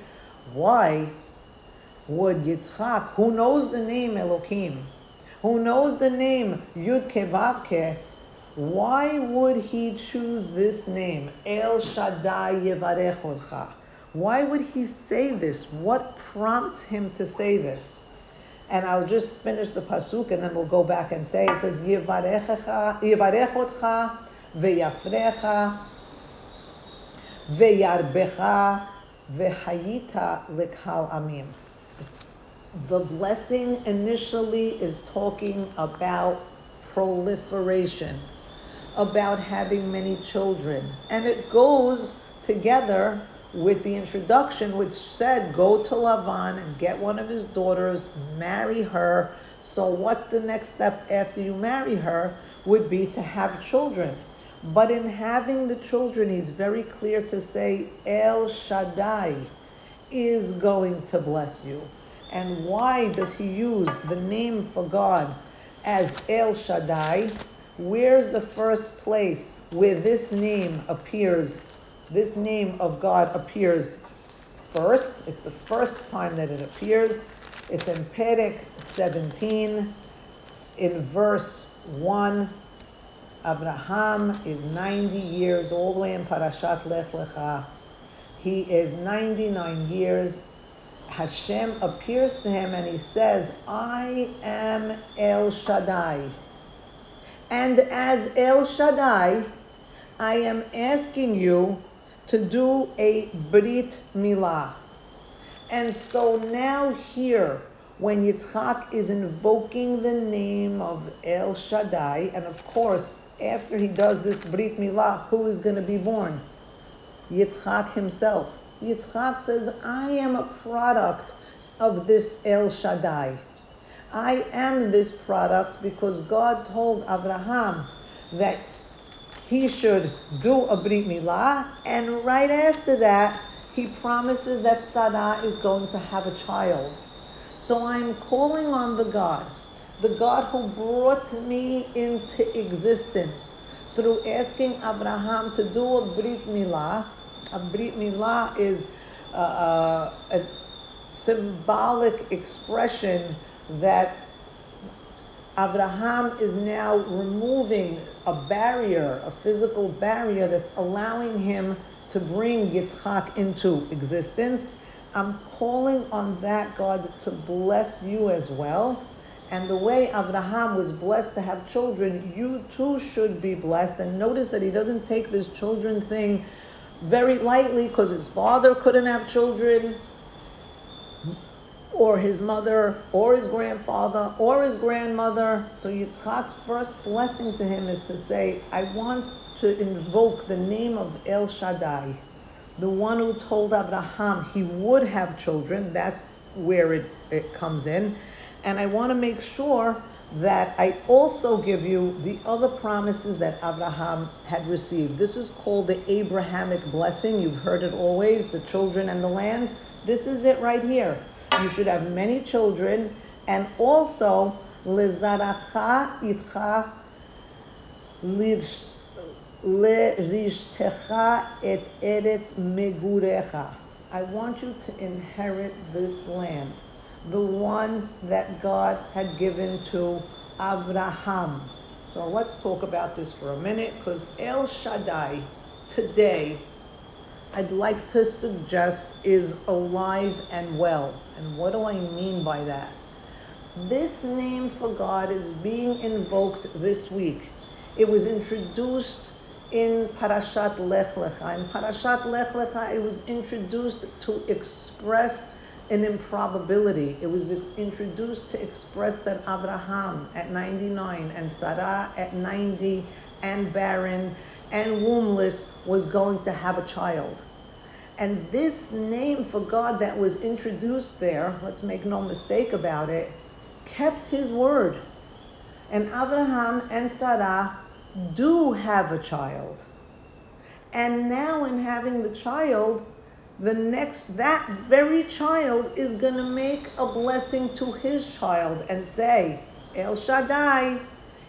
why would Yitzchak, who knows the name Elohim, who knows the name Yud Kei Vav Kei, why would he choose this name, El Shaddai Yevarech Otcha? Why would he say this? What prompts him to say this? And I'll just finish the pasuk and then we'll go back and say it says Yivarech otcha veyafrecha veyarbecha vehayita lekal amim. The blessing initially is talking about proliferation, about having many children, and it goes together with the introduction, which said, Go to Lavan and get one of his daughters, marry her. So, what's the next step after you marry her? Would be to have children. But in having the children, he's very clear to say, El Shaddai is going to bless you. And why does he use the name for God as El Shaddai? Where's the first place where this name appears this name of God appears first. It's the first time that it appears. It's in Perek 17, in verse 1. Abraham is 90 years, all the way in Parashat Lech Lecha. He is 99 years. Hashem appears to him and he says, I am El Shaddai. And as El Shaddai, I am asking you to do a Brit Milah. And so now here, when Yitzchak is invoking the name of El Shaddai, and of course, after he does this Brit Milah, who is going to be born? Yitzchak himself. Yitzchak says, I am a product of this El Shaddai. I am this product because God told Abraham that he should do a Brit Milah, and right after that, he promises that Sarah is going to have a child. So I'm calling on the God, the God who brought me into existence through asking Abraham to do a Brit Milah. A Brit Milah is uh, uh, a symbolic expression that Abraham is now removing a barrier, a physical barrier that's allowing him to bring Yitzchak into existence. I'm calling on that God to bless you as well. And the way Avraham was blessed to have children, you too should be blessed. And notice that he doesn't take this children thing very lightly because his father couldn't have children, or his mother, or his grandfather, or his grandmother. So Yitzchak's first blessing to him is to say, I want to invoke the name of El Shaddai, the one who told Abraham he would have children. That's where it, it comes in. And I want to make sure that I also give you the other promises that Abraham had received. This is called the Abrahamic blessing. You've heard it always the children and the land. This is it right here. You should have many children, and also, Lezaracha itcha lerishtecha et eretz megurecha. I want you to inherit this land the one that God had given to Abraham. So let's talk about this for a minute because El Shaddai today, I'd like to suggest, is alive and well. And what do I mean by that? This name for God is being invoked this week. It was introduced in Parashat Lech Lecha. In Parashat Lech Lecha, it was introduced to express an improbability. It was introduced to express that Abraham at 99 and Sarah at 90 and barren and wombless was going to have a child. And this name for God that was introduced there, let's make no mistake about it, kept his word. And Abraham and Sarah do have a child. And now, in having the child, the next, that very child is going to make a blessing to his child and say, El Shaddai,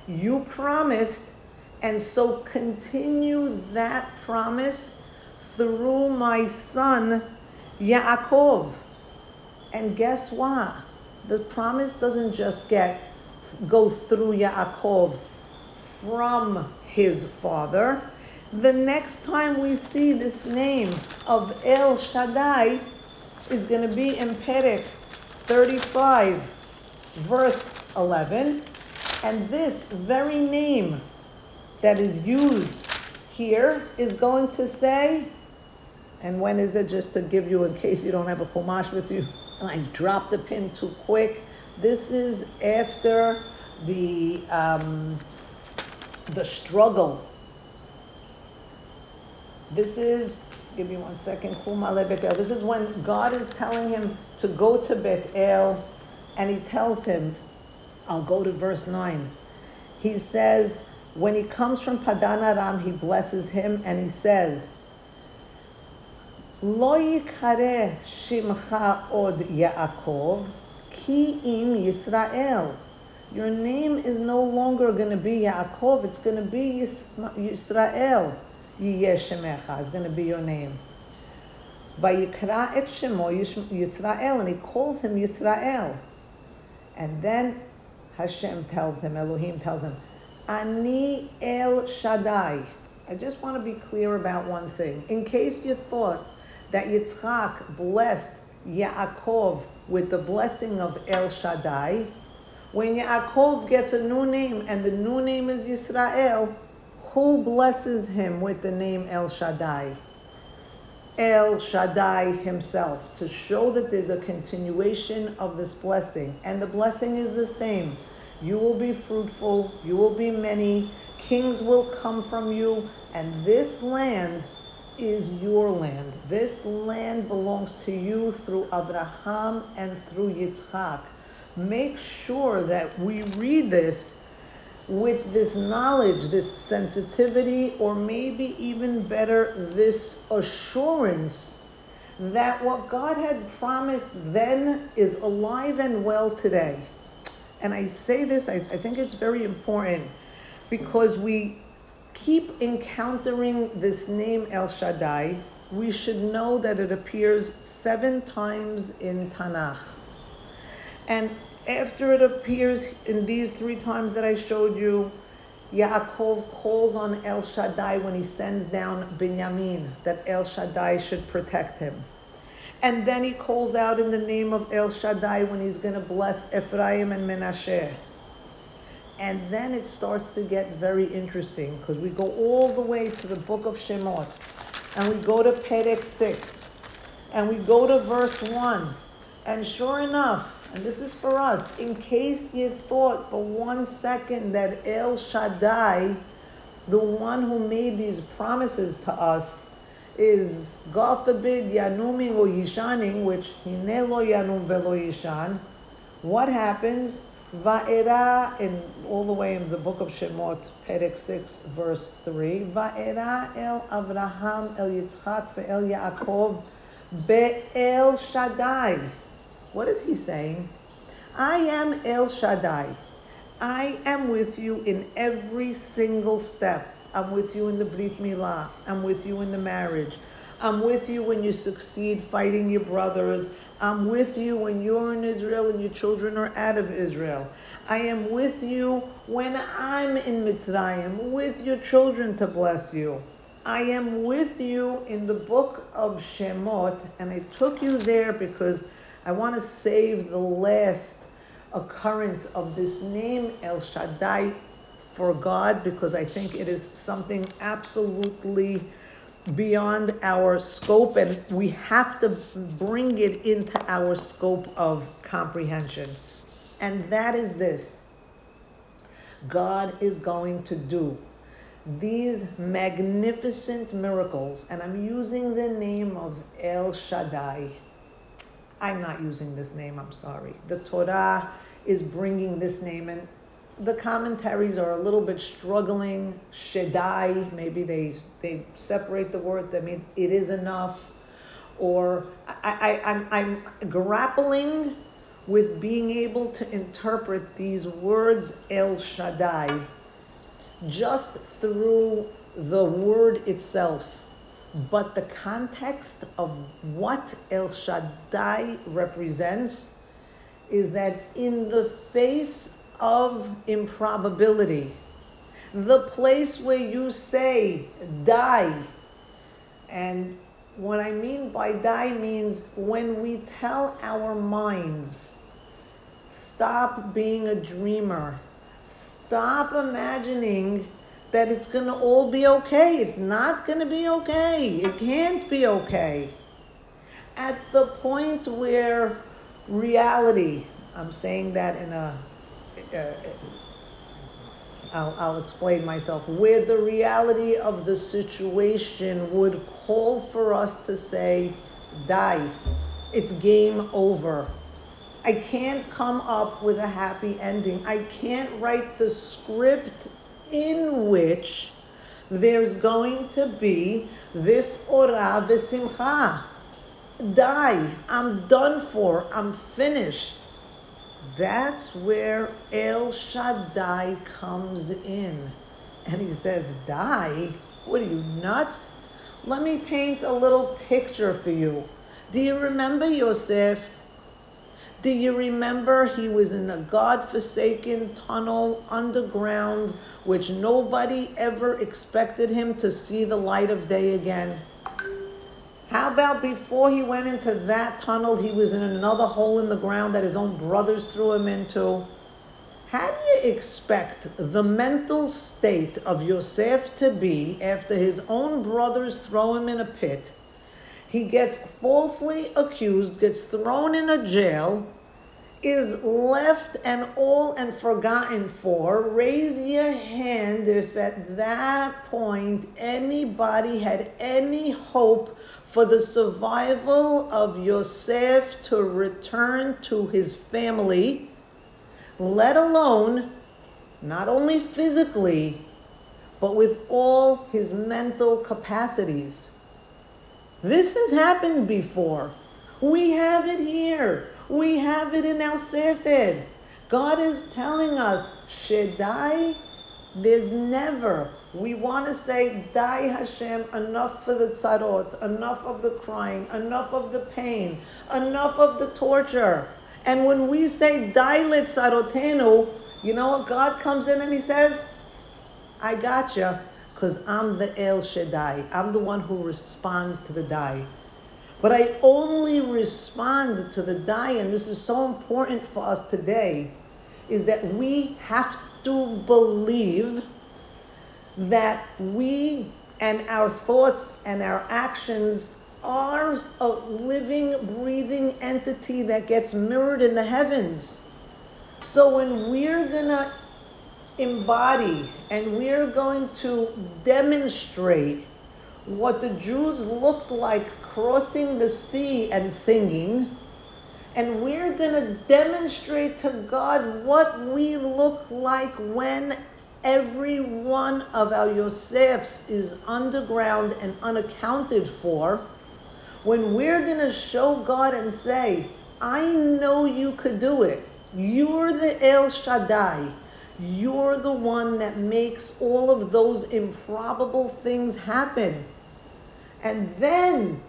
you promised, and so continue that promise through my son Yaakov. And guess what? The promise doesn't just get go through Yaakov from his father the next time we see this name of El Shaddai is going to be in Perek 35, verse 11. And this very name that is used here is going to say, and when is it just to give you in case you don't have a chumash with you? And I dropped the pin too quick. This is after the um, the struggle this is, give me one second, this is when God is telling him to go to Bet El, and he tells him, I'll go to verse 9. He says, when he comes from Padan Aram, he blesses him and he says, Lo yikare shimcha od Yaakov, ki im Yisrael. Your name is no longer going to be Yaakov, it's going to be Yisrael. Yiyeh is going to be your name. Vayikra et Shemo Yisrael, and he calls him Yisrael. And then Hashem tells him, Elohim tells him, Ani El Shaddai. I just want to be clear about one thing. In case you thought that Yitzchak blessed Yaakov with the blessing of El Shaddai, when Yaakov gets a new name and the new name is Yisrael, who blesses him with the name El Shaddai? El Shaddai himself, to show that there's a continuation of this blessing. And the blessing is the same. You will be fruitful, you will be many, kings will come from you, and this land is your land. This land belongs to you through Abraham and through Yitzchak. Make sure that we read this with this knowledge, this sensitivity, or maybe even better, this assurance that what God had promised then is alive and well today. And I say this, I, I think it's very important because we keep encountering this name El Shaddai. We should know that it appears seven times in Tanakh. And after it appears in these three times that I showed you, Yaakov calls on El Shaddai when he sends down Binyamin, that El Shaddai should protect him. And then he calls out in the name of El Shaddai when he's going to bless Ephraim and Menashe. And then it starts to get very interesting because we go all the way to the book of Shemot and we go to Perek 6 and we go to verse 1. And sure enough, and this is for us, in case you thought for one second that El Shaddai, the one who made these promises to us, is God forbid Yanuming or Yishaning, which Hinelo Yanum Velo Yishan. What happens? Va'era, in all the way in the book of Shemot, Perek 6, verse 3. Va'era el Avraham el Yitzchak ve'el Yaakov be'el Shaddai. What is he saying? I am El Shaddai. I am with you in every single step. I'm with you in the Brit Milah. I'm with you in the marriage. I'm with you when you succeed fighting your brothers. I'm with you when you're in Israel and your children are out of Israel. I am with you when I'm in Mitzrayim, with your children to bless you. I am with you in the book of Shemot, and I took you there because I want to save the last occurrence of this name El Shaddai for God because I think it is something absolutely beyond our scope and we have to bring it into our scope of comprehension. And that is this God is going to do these magnificent miracles, and I'm using the name of El Shaddai I'm not using this name, I'm sorry. The Torah is bringing this name, and the commentaries are a little bit struggling. Shaddai, maybe they, they separate the word, that means it is enough. Or I, I, I'm, I'm grappling with being able to interpret these words El Shaddai just through the word itself but the context of what El Shaddai represents is that in the face of improbability, the place where you say die, and what I mean by die means when we tell our minds, stop being a dreamer, stop imagining that it's going to all be okay. It's not going to be okay. It can't be okay. At the point where reality, I'm saying that in a, uh, I'll, I'll explain myself, where the reality of the situation would call for us to say, die. It's game over. I can't come up with a happy ending. I can't write the script in which there's going to be this ora v'simcha. Die. I'm done for. I'm finished. That's where El Shaddai comes in. And he says, Die? What are you, nuts? Let me paint a little picture for you. Do you remember Yosef? Do you remember he was in a God-forsaken tunnel underground, which nobody ever expected him to see the light of day again? How about before he went into that tunnel, he was in another hole in the ground that his own brothers threw him into? How do you expect the mental state of Yosef to be after his own brothers throw him in a pit? He gets falsely accused, gets thrown in a jail, is left and all and forgotten for, raise your hand if at that point anybody had any hope for the survival of Yosef to return to his family, let alone not only physically, but with all his mental capacities. This has happened before. We have it here. We have it in our Sefer. God is telling us, Shedai, there's never. We want to say, Die Hashem, enough for the tzarot, enough of the crying, enough of the pain, enough of the torture. And when we say, Die le tzarotenu, you know what? God comes in and He says, I got you, because I'm the El Shaddai. I'm the one who responds to the die. But I only respond to the die, and this is so important for us today, is that we have to believe that we and our thoughts and our actions are a living, breathing entity that gets mirrored in the heavens. So when we're going to embody and we're going to demonstrate what the Jews looked like crossing the sea and singing. And we're going to demonstrate to God what we look like when every one of our Yosefs is underground and unaccounted for. When we're going to show God and say, I know you could do it. You're the El Shaddai. You're the one that makes all of those improbable things happen. And then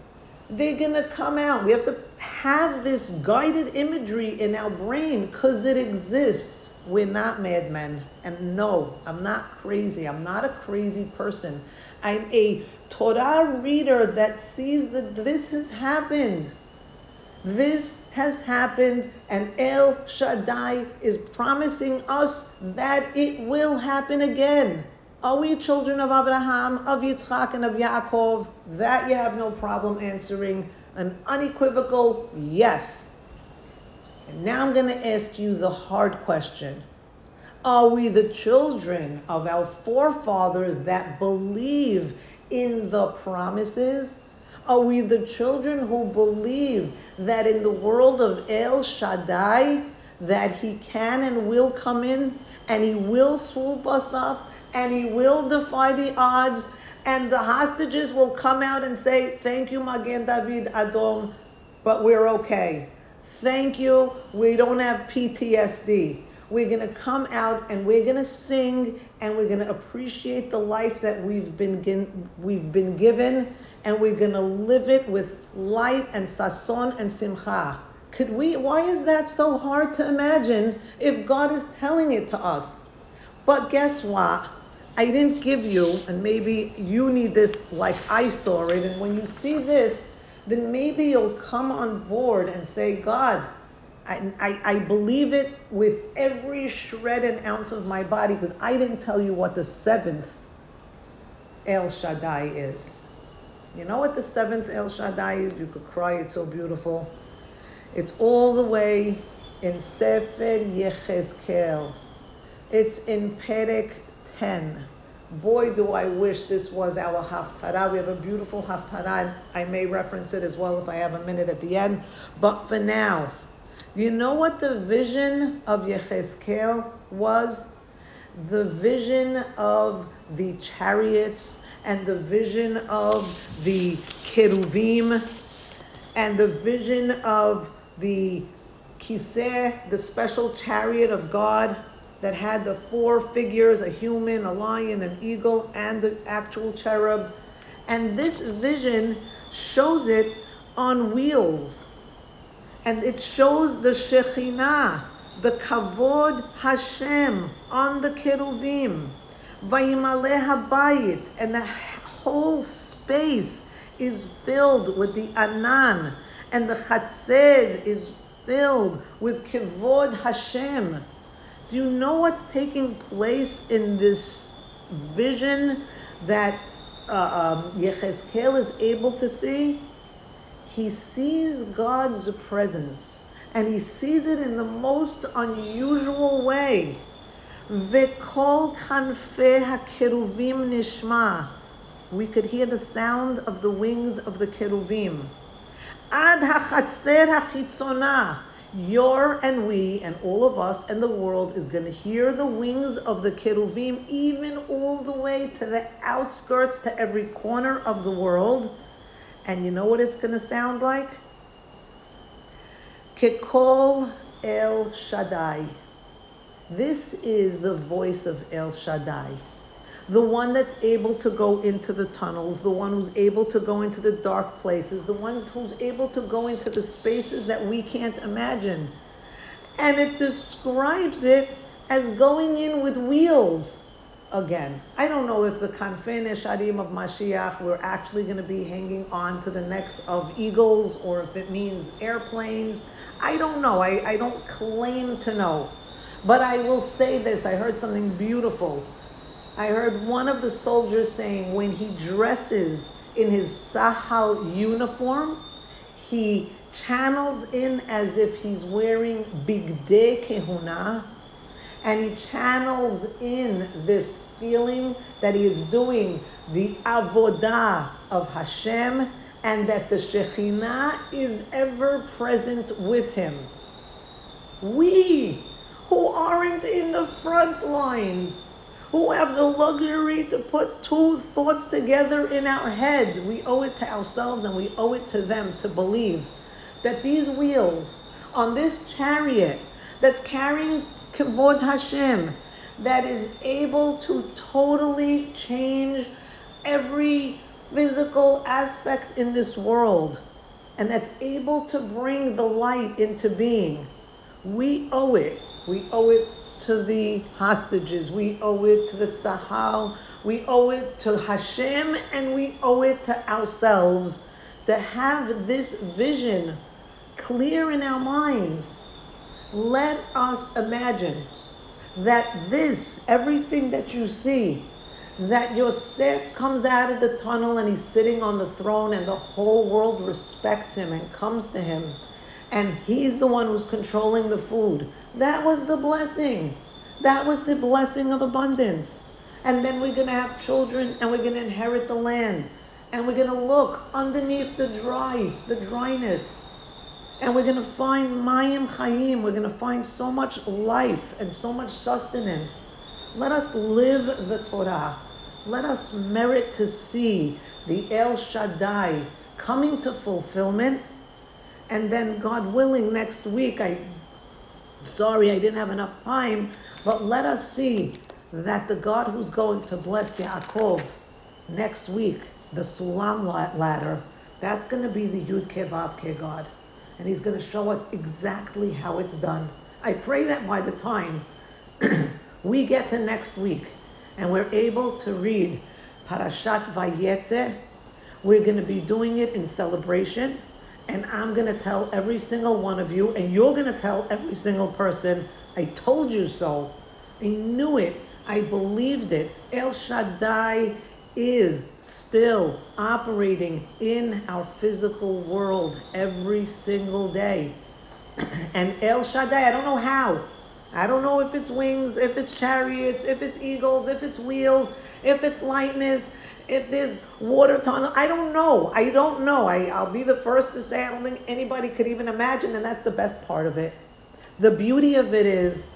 they're going to come out. We have to have this guided imagery in our brain because it exists. We're not madmen. And no, I'm not crazy. I'm not a crazy person. I'm a Torah reader that sees that this has happened. This has happened, and El Shaddai is promising us that it will happen again. Are we children of Abraham, of Yitzchak, and of Yaakov? That you have no problem answering. An unequivocal yes. And now I'm going to ask you the hard question. Are we the children of our forefathers that believe in the promises? Are we the children who believe that in the world of El Shaddai, that he can and will come in and he will swoop us up and he will defy the odds, and the hostages will come out and say, Thank you, Magen David Adom, but we're okay. Thank you, we don't have PTSD. We're going to come out and we're going to sing and we're going to appreciate the life that we've been, we've been given and we're going to live it with light and sason and simcha. Could we, why is that so hard to imagine if God is telling it to us? But guess what? I didn't give you, and maybe you need this like I saw it, and when you see this, then maybe you'll come on board and say, God, I, I, I believe it with every shred and ounce of my body because I didn't tell you what the seventh El Shaddai is. You know what the seventh El Shaddai is? You could cry, it's so beautiful. It's all the way in Sefer Yechezkel. It's in Perek 10. Boy, do I wish this was our Haftarah. We have a beautiful Haftarah. I may reference it as well if I have a minute at the end. But for now, you know what the vision of Yechezkel was? The vision of the chariots and the vision of the keruvim and the vision of the kiseh, the special chariot of God that had the four figures a human, a lion, an eagle, and the actual cherub. And this vision shows it on wheels. And it shows the Shekhinah, the Kavod Hashem on the Keruvim. Vayimale Habayit. And the whole space is filled with the Anan. And the Chatzer is filled with Kavod Hashem. Do you know what's taking place in this vision that uh, um, Yechezkel is able to see? He sees God's presence and he sees it in the most unusual way. We could hear the sound of the wings of the keruvim. Ad hachatzer hachitzona. Your and we and all of us and the world is going to hear the wings of the keruvim even all the way to the outskirts, to every corner of the world. And you know what it's going to sound like? Kekol El Shaddai. This is the voice of El Shaddai. The one that's able to go into the tunnels, the one who's able to go into the dark places, the one who's able to go into the spaces that we can't imagine. And it describes it as going in with wheels again. I don't know if the Kanfei Nesharim of Mashiach, we're actually going to be hanging on to the necks of eagles or if it means airplanes. I don't know. I, I don't claim to know. But I will say this I heard something beautiful. I heard one of the soldiers saying when he dresses in his Tzahal uniform, he channels in as if he's wearing bigdei kehuna, and he channels in this feeling that he is doing the avodah of Hashem and that the Shekhinah is ever present with him. We who aren't in the front lines, who have the luxury to put two thoughts together in our head, we owe it to ourselves and we owe it to them to believe that these wheels on this chariot that's carrying Kavod Hashem, that is able to totally change every physical aspect in this world, and that's able to bring the light into being. We owe it. We owe it to the hostages. We owe it to the Tzahal. We owe it to Hashem, and we owe it to ourselves to have this vision clear in our minds let us imagine that this, everything that you see, that Yosef comes out of the tunnel and he's sitting on the throne and the whole world respects him and comes to him and he's the one who's controlling the food. That was the blessing. That was the blessing of abundance. And then we're going to have children and we're going to inherit the land. And we're going to look underneath the dry, the dryness, and we're going to find Mayim Chayim. We're going to find so much life and so much sustenance. Let us live the Torah. Let us merit to see the El Shaddai coming to fulfillment. And then, God willing, next week, I sorry I didn't have enough time, but let us see that the God who's going to bless Yaakov next week, the Sulam ladder, that's going to be the Yud Kei Vav Kei God and He's going to show us exactly how it's done. I pray that by the time we get to next week and we're able to read Parashat Vayetze, we're going to be doing it in celebration. And I'm going to tell every single one of you, and you're going to tell every single person, I told you so. I knew it. I believed it. El Shaddai is still operating in our physical world every single day. and El Shaddai, I don't know how. I don't know if it's wings, if it's chariots, if it's eagles, if it's wheels, if it's lightness, if there's water tunnel. I don't know. I don't know. I, I'll be the first to say I don't think anybody could even imagine, and that's the best part of it. The beauty of it is,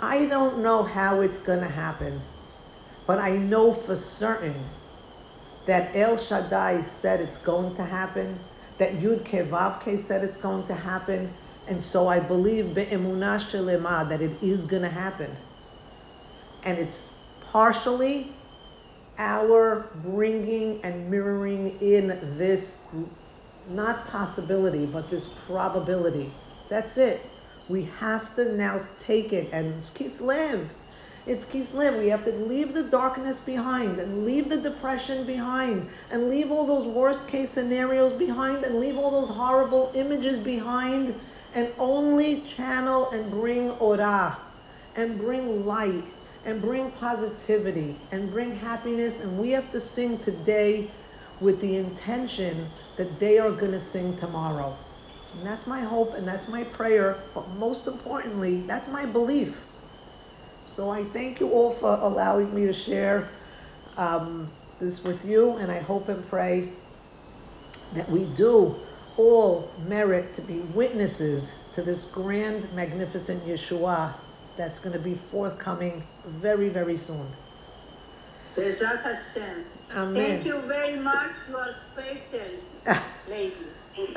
I don't know how it's going to happen. But I know for certain that El Shaddai said it's going to happen, that Yud Kei Vav Kei said it's going to happen, and so I believe that it is going to happen. And it's partially our bringing and mirroring in this not possibility, but this probability. That's it. We have to now take it and kislev. It's Kislev. We have to leave the darkness behind and leave the depression behind and leave all those worst case scenarios behind and leave all those horrible images behind and only channel and bring Orah and bring light and bring positivity and bring happiness. And we have to sing today with the intention that they are going to sing tomorrow. And that's my hope and that's my prayer. But most importantly, that's my belief. So I thank you all for allowing me to share um, this with you. And I hope and pray that we do all merit to be witnesses to this grand, magnificent Yeshua that's going to be forthcoming very, very soon. Bezrat Hashem. Amen. Thank you very much. You are special, lady.